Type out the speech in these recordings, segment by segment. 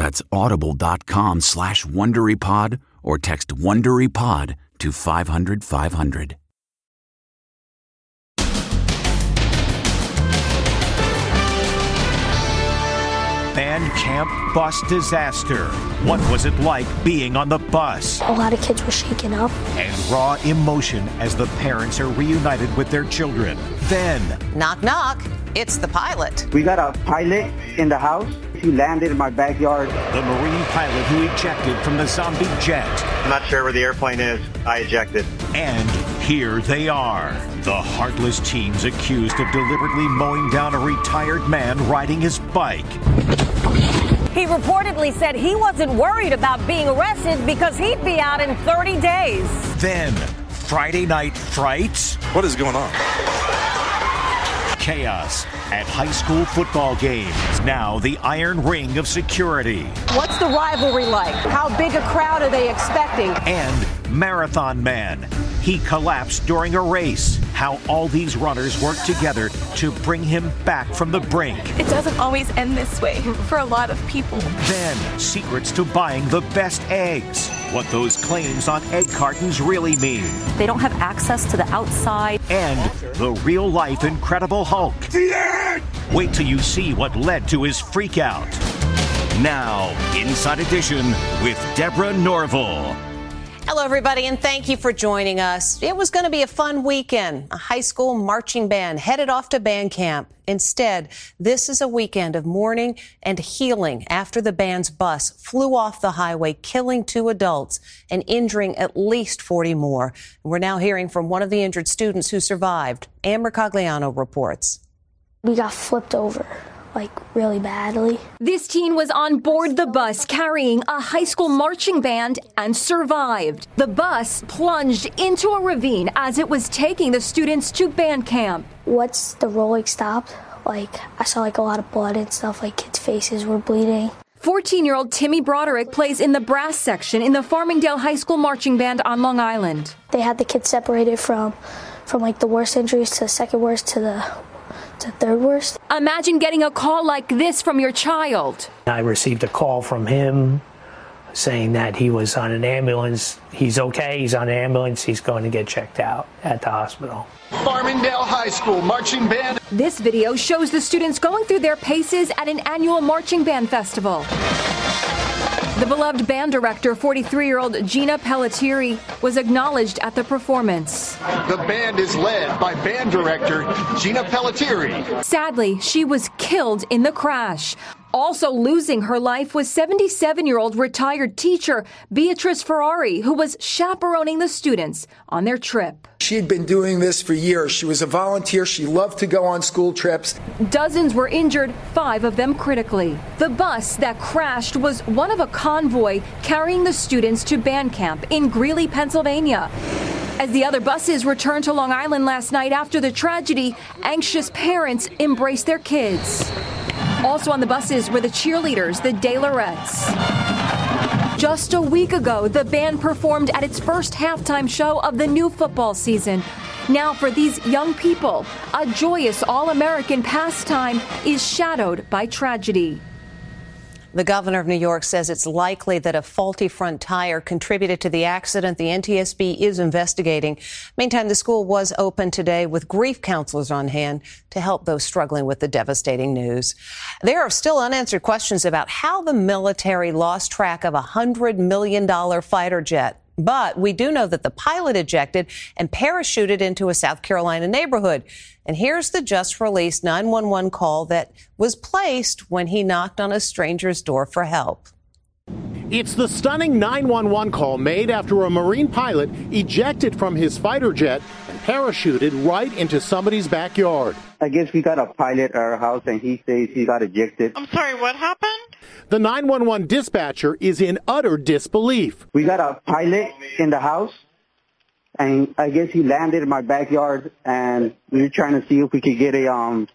That's audible.com slash WonderyPod or text WonderyPod to 500 500. Band camp bus disaster. What was it like being on the bus? A lot of kids were shaken up. And raw emotion as the parents are reunited with their children. Then, knock, knock, it's the pilot. We got a pilot in the house. He landed in my backyard. The Marine pilot who ejected from the zombie jet. I'm not sure where the airplane is. I ejected. And here they are. The heartless teens accused of deliberately mowing down a retired man riding his bike. He reportedly said he wasn't worried about being arrested because he'd be out in 30 days. Then, Friday night frights. What is going on? Chaos at high school football games. Now the iron ring of security. What's the rivalry like? How big a crowd are they expecting? And Marathon Man. He collapsed during a race. How all these runners work together to bring him back from the brink. It doesn't always end this way for a lot of people. Then, secrets to buying the best eggs. What those claims on egg cartons really mean. They don't have access to the outside. And the real life Incredible Hulk. Wait till you see what led to his freakout. Now, Inside Edition with Deborah Norville. Hello, everybody, and thank you for joining us. It was going to be a fun weekend. A high school marching band headed off to band camp. Instead, this is a weekend of mourning and healing after the band's bus flew off the highway, killing two adults and injuring at least 40 more. We're now hearing from one of the injured students who survived. Amber Cagliano reports. We got flipped over like really badly. This teen was on board the bus carrying a high school marching band and survived. The bus plunged into a ravine as it was taking the students to band camp. Once the rolling stopped, like I saw like a lot of blood and stuff, like kids' faces were bleeding. 14 year old Timmy Broderick plays in the brass section in the Farmingdale High School Marching Band on Long Island. They had the kids separated from from like the worst injuries to the second worst to the to third worst. Imagine getting a call like this from your child. I received a call from him saying that he was on an ambulance. He's okay, he's on an ambulance, he's going to get checked out at the hospital. Farmingdale High School Marching Band. This video shows the students going through their paces at an annual marching band festival. The beloved band director, 43 year old Gina Pellettiere, was acknowledged at the performance. The band is led by band director Gina Pellettiere. Sadly, she was killed in the crash. Also losing her life was 77 year old retired teacher Beatrice Ferrari, who was chaperoning the students on their trip. She had been doing this for years. She was a volunteer. She loved to go on school trips. Dozens were injured, five of them critically. The bus that crashed was one of a convoy carrying the students to band camp in Greeley, Pennsylvania. As the other buses returned to Long Island last night after the tragedy, anxious parents embraced their kids. Also on the buses were the cheerleaders, the De Just a week ago, the band performed at its first halftime show of the new football season. Now, for these young people, a joyous all American pastime is shadowed by tragedy. The governor of New York says it's likely that a faulty front tire contributed to the accident. The NTSB is investigating. Meantime, the school was open today with grief counselors on hand to help those struggling with the devastating news. There are still unanswered questions about how the military lost track of a $100 million fighter jet. But we do know that the pilot ejected and parachuted into a South Carolina neighborhood. And here's the just released 911 call that was placed when he knocked on a stranger's door for help. It's the stunning 911 call made after a Marine pilot ejected from his fighter jet and parachuted right into somebody's backyard. I guess we got a pilot at our house and he says he got ejected. I'm sorry, what happened? The 911 dispatcher is in utter disbelief. We got a pilot in the house and I guess he landed in my backyard and we were trying to see if we could get a um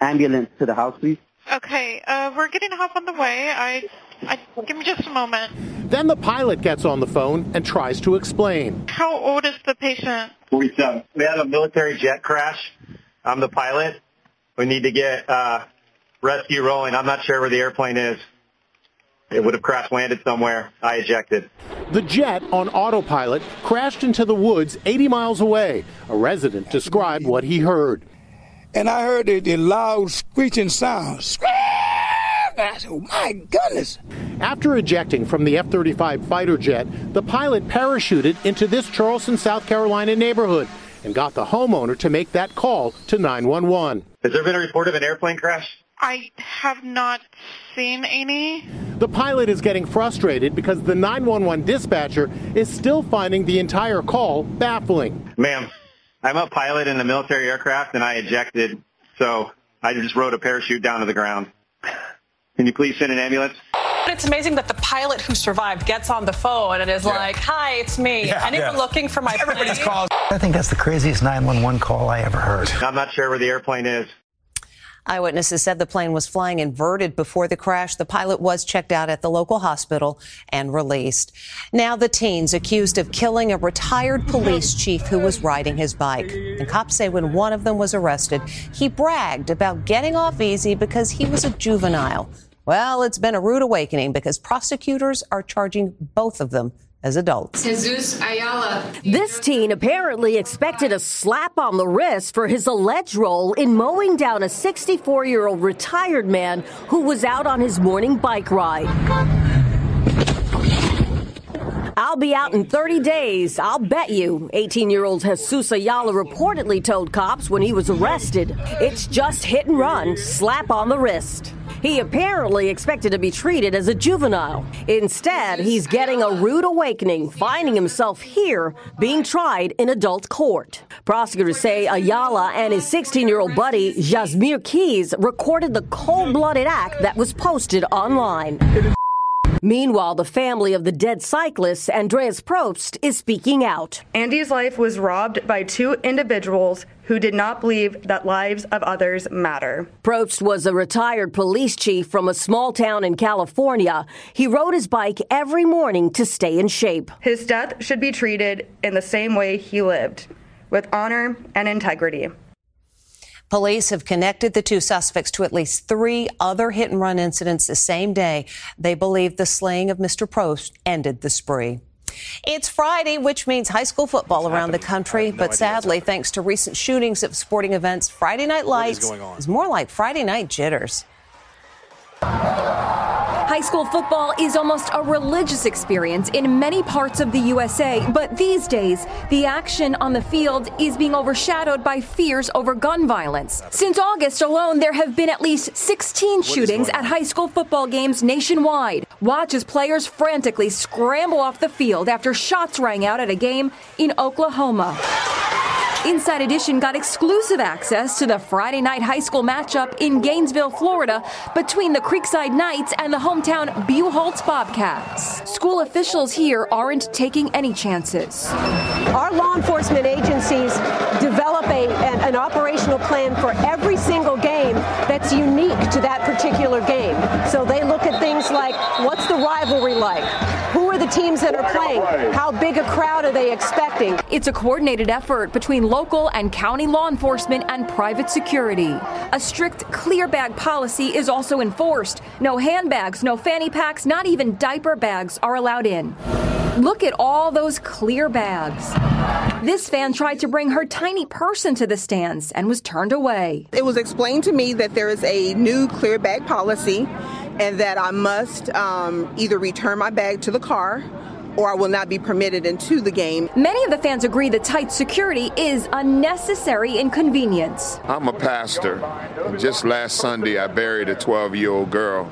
ambulance to the house, please. Okay, uh, we're getting help on the way. I I, give me just a moment. Then the pilot gets on the phone and tries to explain. How old is the patient? 47. We had a military jet crash. I'm the pilot. We need to get uh, rescue rolling. I'm not sure where the airplane is. It would have crash landed somewhere. I ejected. The jet on autopilot crashed into the woods 80 miles away. A resident described what he heard. And I heard the, the loud screeching sound. Screech! Oh my goodness. After ejecting from the F 35 fighter jet, the pilot parachuted into this Charleston, South Carolina neighborhood and got the homeowner to make that call to 911. Has there been a report of an airplane crash? I have not seen any. The pilot is getting frustrated because the 911 dispatcher is still finding the entire call baffling. Ma'am, I'm a pilot in a military aircraft and I ejected, so I just rode a parachute down to the ground. Can you please send an ambulance? It's amazing that the pilot who survived gets on the phone and is yeah. like, "Hi, it's me. Yeah, Anyone yeah. looking for my Everybody's calls. I think that's the craziest 911 call I ever heard. I'm not sure where the airplane is. Eyewitnesses said the plane was flying inverted before the crash. The pilot was checked out at the local hospital and released. Now the teens accused of killing a retired police chief who was riding his bike. And cops say when one of them was arrested, he bragged about getting off easy because he was a juvenile. Well, it's been a rude awakening because prosecutors are charging both of them as adults. Jesus Ayala. This teen apparently expected a slap on the wrist for his alleged role in mowing down a 64 year old retired man who was out on his morning bike ride. I'll be out in 30 days, I'll bet you, 18 year old Jesus Ayala reportedly told cops when he was arrested. It's just hit and run, slap on the wrist. He apparently expected to be treated as a juvenile. Instead, he's getting a rude awakening, finding himself here being tried in adult court. Prosecutors say Ayala and his 16 year old buddy, Jzamir Keys, recorded the cold blooded act that was posted online. Meanwhile, the family of the dead cyclist, Andreas Probst, is speaking out. Andy's life was robbed by two individuals who did not believe that lives of others matter. Probst was a retired police chief from a small town in California. He rode his bike every morning to stay in shape. His death should be treated in the same way he lived, with honor and integrity. Police have connected the two suspects to at least three other hit and run incidents the same day. They believe the slaying of Mr. Probst ended the spree. It's Friday, which means high school football around the country. No but sadly, thanks to recent shootings at sporting events, Friday Night Lights is, is more like Friday Night Jitters. High school football is almost a religious experience in many parts of the USA, but these days, the action on the field is being overshadowed by fears over gun violence. Since August alone, there have been at least 16 shootings at high school football games nationwide. Watch as players frantically scramble off the field after shots rang out at a game in Oklahoma. Inside Edition got exclusive access to the Friday night high school matchup in Gainesville, Florida, between the Creekside Knights and the hometown Buchholz Bobcats. School officials here aren't taking any chances. Our law enforcement agencies develop a, an, an operational plan for every single game that's unique to that particular game. So they look at things like what's the rivalry like? Who are the teams that are playing? How big a crowd are they expecting? It's a coordinated effort between local and county law enforcement and private security. A strict clear bag policy is also enforced. No handbags, no fanny packs, not even diaper bags are allowed in. Look at all those clear bags. This fan tried to bring her tiny person to the stands and was turned away. It was explained to me that there is a new clear bag policy and that I must um, either return my bag to the car or I will not be permitted into the game. Many of the fans agree that tight security is a necessary inconvenience. I'm a pastor. Just last Sunday, I buried a 12 year old girl.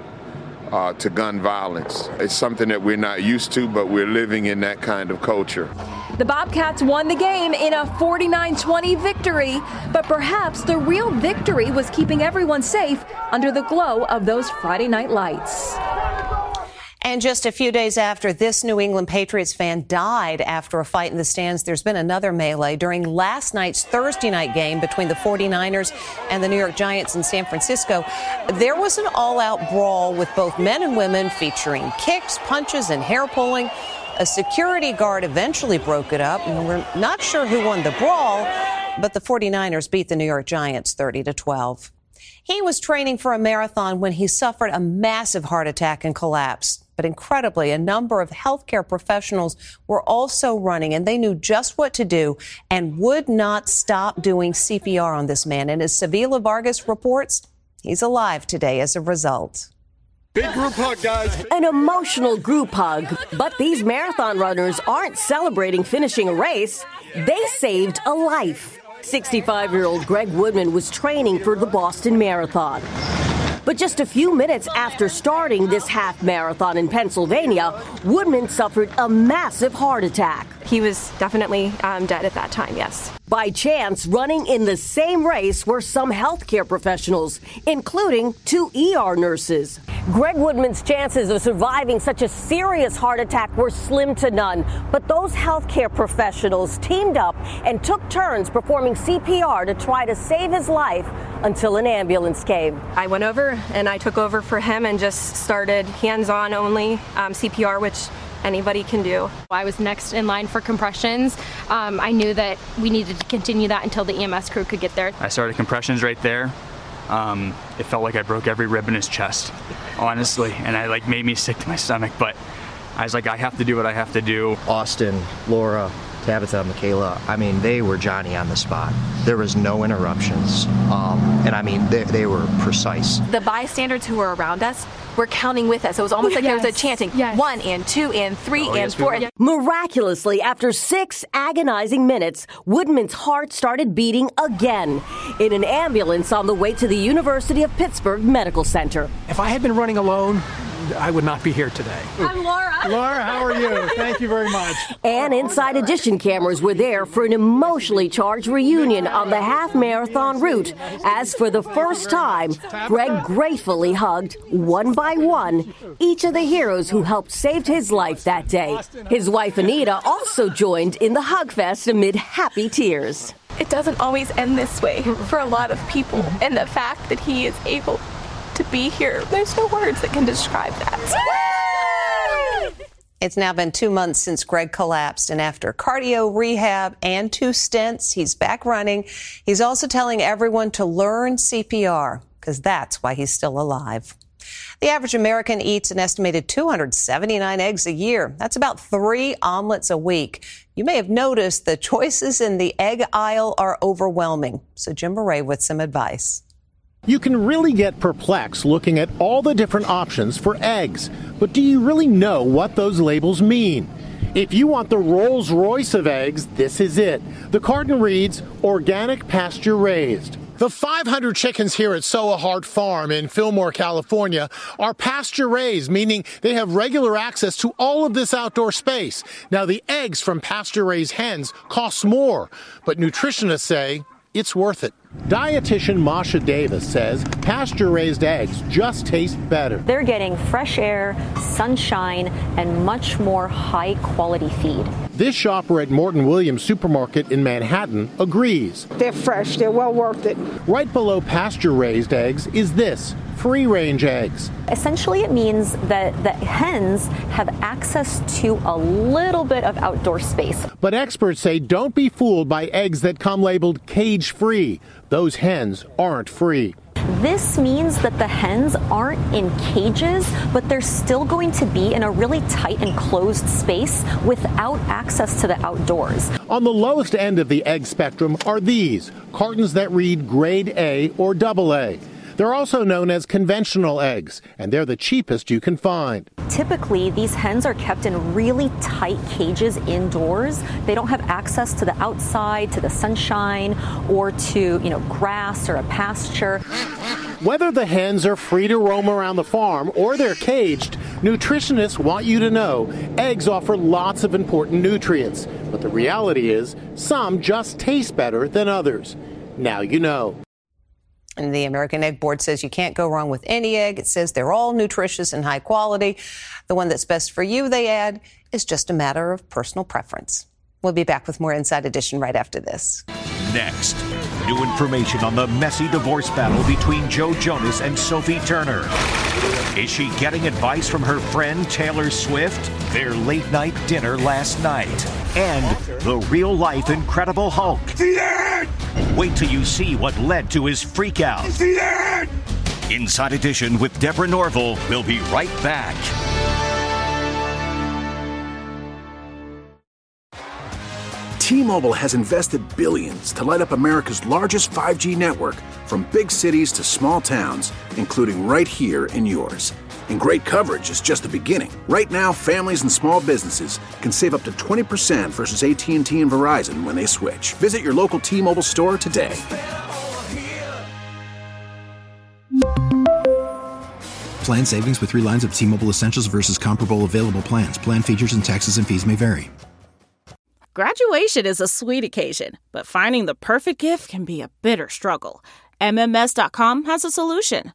Uh, to gun violence. It's something that we're not used to, but we're living in that kind of culture. The Bobcats won the game in a 49 20 victory, but perhaps the real victory was keeping everyone safe under the glow of those Friday night lights. And just a few days after this New England Patriots fan died after a fight in the stands, there's been another melee during last night's Thursday night game between the 49ers and the New York Giants in San Francisco. There was an all out brawl with both men and women featuring kicks, punches, and hair pulling. A security guard eventually broke it up, and we're not sure who won the brawl, but the 49ers beat the New York Giants 30 to 12. He was training for a marathon when he suffered a massive heart attack and collapsed. But incredibly, a number of healthcare professionals were also running and they knew just what to do and would not stop doing CPR on this man. And as Sibila Vargas reports, he's alive today as a result. Big group hug, guys. An emotional group hug. But these marathon runners aren't celebrating finishing a race, they saved a life. 65 year old Greg Woodman was training for the Boston Marathon. But just a few minutes after starting this half marathon in Pennsylvania, Woodman suffered a massive heart attack. He was definitely um, dead at that time, yes. By chance, running in the same race were some healthcare professionals, including two ER nurses. Greg Woodman's chances of surviving such a serious heart attack were slim to none, but those healthcare professionals teamed up and took turns performing CPR to try to save his life until an ambulance came. I went over and I took over for him and just started hands on only um, CPR, which anybody can do. I was next in line for compressions. Um, I knew that we needed to continue that until the EMS crew could get there. I started compressions right there. Um, it felt like I broke every rib in his chest, honestly, and I like made me sick to my stomach. But I was like, I have to do what I have to do. Austin, Laura, Tabitha, Michaela, I mean, they were Johnny on the spot. There was no interruptions. Um, and I mean, they, they, were precise. The bystanders who were around us were counting with us. It was almost like yes. there was a chanting yes. one and two and three oh, and yes, four. Miraculously, after six agonizing minutes, Woodman's heart started beating again in an ambulance on the way to the University of Pittsburgh Medical Center. If I had been running alone, I would not be here today. I'm Laura. Laura, how are you? Thank you very much. And Inside Edition cameras were there for an emotionally charged reunion on the half marathon route. As for the first time, Greg gratefully hugged, one by one, each of the heroes who helped save his life that day. His wife Anita also joined in the hug fest amid happy tears. It doesn't always end this way for a lot of people, and the fact that he is able to be here. There's no words that can describe that. It's now been two months since Greg collapsed, and after cardio rehab and two stents, he's back running. He's also telling everyone to learn CPR because that's why he's still alive. The average American eats an estimated 279 eggs a year. That's about three omelets a week. You may have noticed the choices in the egg aisle are overwhelming. So Jim Moret with some advice. You can really get perplexed looking at all the different options for eggs, but do you really know what those labels mean? If you want the Rolls Royce of eggs, this is it. The carton reads organic pasture raised. The 500 chickens here at Soa Farm in Fillmore, California are pasture raised, meaning they have regular access to all of this outdoor space. Now, the eggs from pasture raised hens cost more, but nutritionists say it's worth it. Dietitian Masha Davis says pasture raised eggs just taste better. They're getting fresh air, sunshine, and much more high quality feed. This shopper at Morton Williams Supermarket in Manhattan agrees. They're fresh, they're well worth it. Right below pasture raised eggs is this free range eggs. Essentially, it means that the hens have access to a little bit of outdoor space. But experts say don't be fooled by eggs that come labeled cage free. Those hens aren't free. This means that the hens aren't in cages, but they're still going to be in a really tight and closed space without access to the outdoors. On the lowest end of the egg spectrum are these cartons that read grade A or double A. They're also known as conventional eggs, and they're the cheapest you can find. Typically, these hens are kept in really tight cages indoors. They don't have access to the outside, to the sunshine, or to, you know, grass or a pasture. Whether the hens are free to roam around the farm or they're caged, nutritionists want you to know eggs offer lots of important nutrients. But the reality is, some just taste better than others. Now you know. And the American Egg Board says you can't go wrong with any egg. It says they're all nutritious and high quality. The one that's best for you, they add, is just a matter of personal preference. We'll be back with more Inside Edition right after this. Next, new information on the messy divorce battle between Joe Jonas and Sophie Turner. Is she getting advice from her friend Taylor Swift? Their late night dinner last night. And the real life Incredible Hulk. See that? Wait till you see what led to his freakout. See that? Inside Edition with Deborah Norville. We'll be right back. T-Mobile has invested billions to light up America's largest 5G network from big cities to small towns, including right here in yours. And great coverage is just the beginning. Right now, families and small businesses can save up to 20% versus AT&T and Verizon when they switch. Visit your local T-Mobile store today. Plan savings with 3 lines of T-Mobile Essentials versus comparable available plans. Plan features and taxes and fees may vary. Graduation is a sweet occasion, but finding the perfect gift can be a bitter struggle. MMS.com has a solution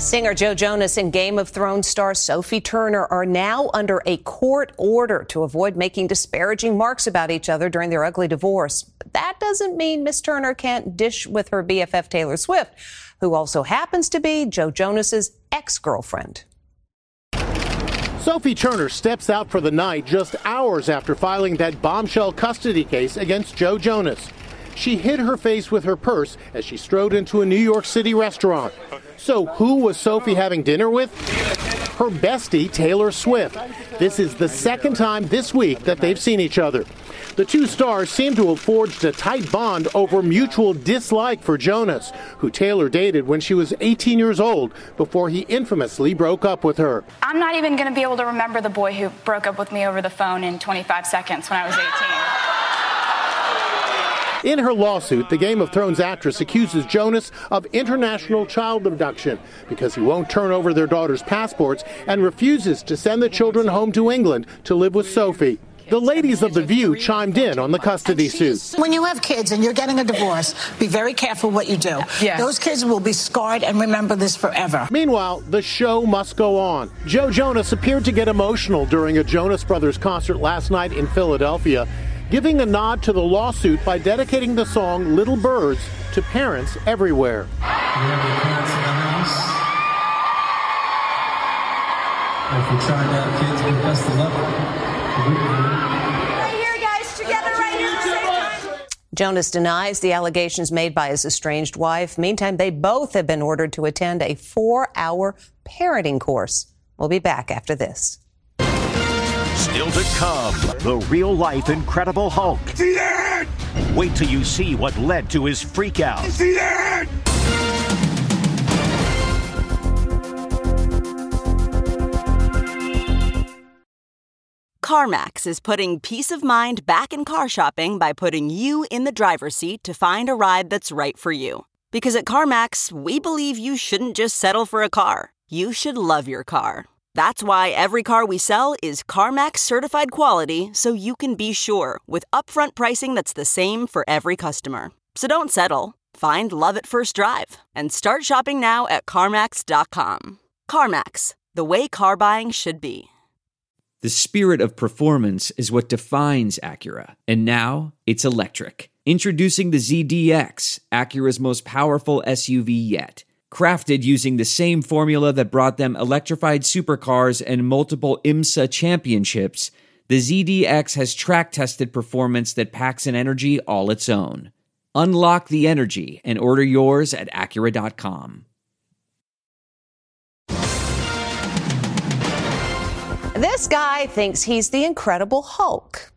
Singer Joe Jonas and Game of Thrones star Sophie Turner are now under a court order to avoid making disparaging marks about each other during their ugly divorce. But that doesn't mean Miss Turner can't dish with her BFF Taylor Swift, who also happens to be Joe Jonas's ex-girlfriend. Sophie Turner steps out for the night just hours after filing that bombshell custody case against Joe Jonas. She hid her face with her purse as she strode into a New York City restaurant. So, who was Sophie having dinner with? Her bestie, Taylor Swift. This is the second time this week that they've seen each other. The two stars seem to have forged a tight bond over mutual dislike for Jonas, who Taylor dated when she was 18 years old before he infamously broke up with her. I'm not even going to be able to remember the boy who broke up with me over the phone in 25 seconds when I was 18. In her lawsuit, the Game of Thrones actress accuses Jonas of international child abduction because he won't turn over their daughters' passports and refuses to send the children home to England to live with Sophie. The ladies of The View chimed in on the custody suit. When you have kids and you're getting a divorce, be very careful what you do. Yeah. Those kids will be scarred and remember this forever. Meanwhile, the show must go on. Joe Jonas appeared to get emotional during a Jonas Brothers concert last night in Philadelphia. Giving a nod to the lawsuit by dedicating the song Little Birds to parents everywhere. If you're trying to have kids, but best of luck. Right here, guys, together right here. Jonas denies the allegations made by his estranged wife. Meantime, they both have been ordered to attend a four hour parenting course. We'll be back after this. Still to come, the real life Incredible Hulk. See that? Wait till you see what led to his freakout. See that? CarMax is putting peace of mind back in car shopping by putting you in the driver's seat to find a ride that's right for you. Because at CarMax, we believe you shouldn't just settle for a car, you should love your car. That's why every car we sell is CarMax certified quality so you can be sure with upfront pricing that's the same for every customer. So don't settle. Find love at first drive and start shopping now at CarMax.com. CarMax, the way car buying should be. The spirit of performance is what defines Acura, and now it's electric. Introducing the ZDX, Acura's most powerful SUV yet. Crafted using the same formula that brought them electrified supercars and multiple IMSA championships, the ZDX has track tested performance that packs an energy all its own. Unlock the energy and order yours at Acura.com. This guy thinks he's the Incredible Hulk.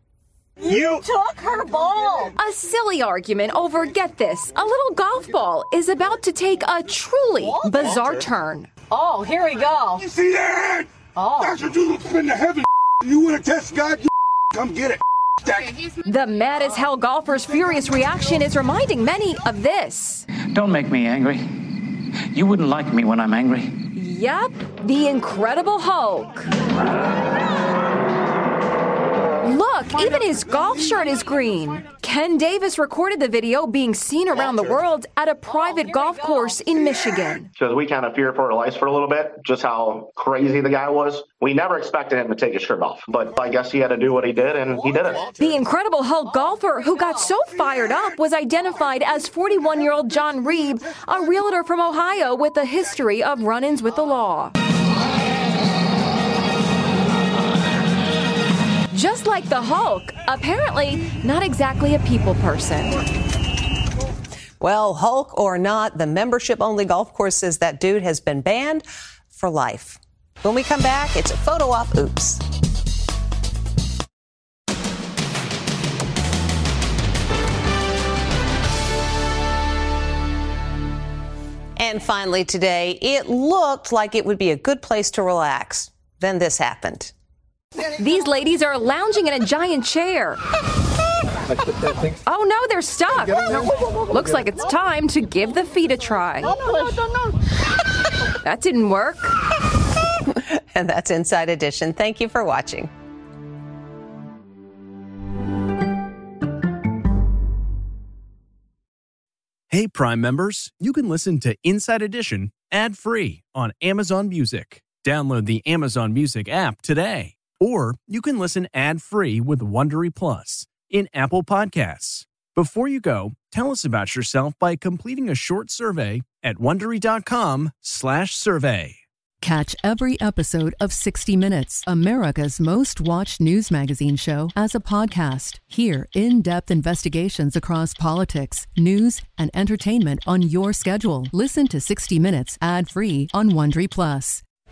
You took her ball. A silly argument over, get this, a little golf ball is about to take a truly bizarre turn. Oh, here we go. You see that? Oh. That's what you look spin the heaven. You want to test God? You come get it. The mad as hell golfer's furious reaction is reminding many of this. Don't make me angry. You wouldn't like me when I'm angry. Yup, the Incredible Hulk. Look, even his golf shirt is green. Ken Davis recorded the video being seen around the world at a private golf course in Michigan. Because we kind of feared for our lives for a little bit, just how crazy the guy was. We never expected him to take his shirt off, but I guess he had to do what he did, and he did it. The Incredible Hulk golfer who got so fired up was identified as 41 year old John Reeb, a realtor from Ohio with a history of run ins with the law. Just like the Hulk, apparently not exactly a people person. Well, Hulk or not, the membership only golf course says that dude has been banned for life. When we come back, it's a photo op oops. And finally, today, it looked like it would be a good place to relax. Then this happened. These ladies are lounging in a giant chair. Oh no, they're stuck. Looks like it's time to give the feet a try. That didn't work. And that's Inside Edition. Thank you for watching. Hey, Prime members, you can listen to Inside Edition ad free on Amazon Music. Download the Amazon Music app today. Or you can listen ad free with Wondery Plus in Apple Podcasts. Before you go, tell us about yourself by completing a short survey at wondery.com/slash survey. Catch every episode of 60 Minutes, America's most watched news magazine show, as a podcast. Hear in depth investigations across politics, news, and entertainment on your schedule. Listen to 60 Minutes ad free on Wondery Plus.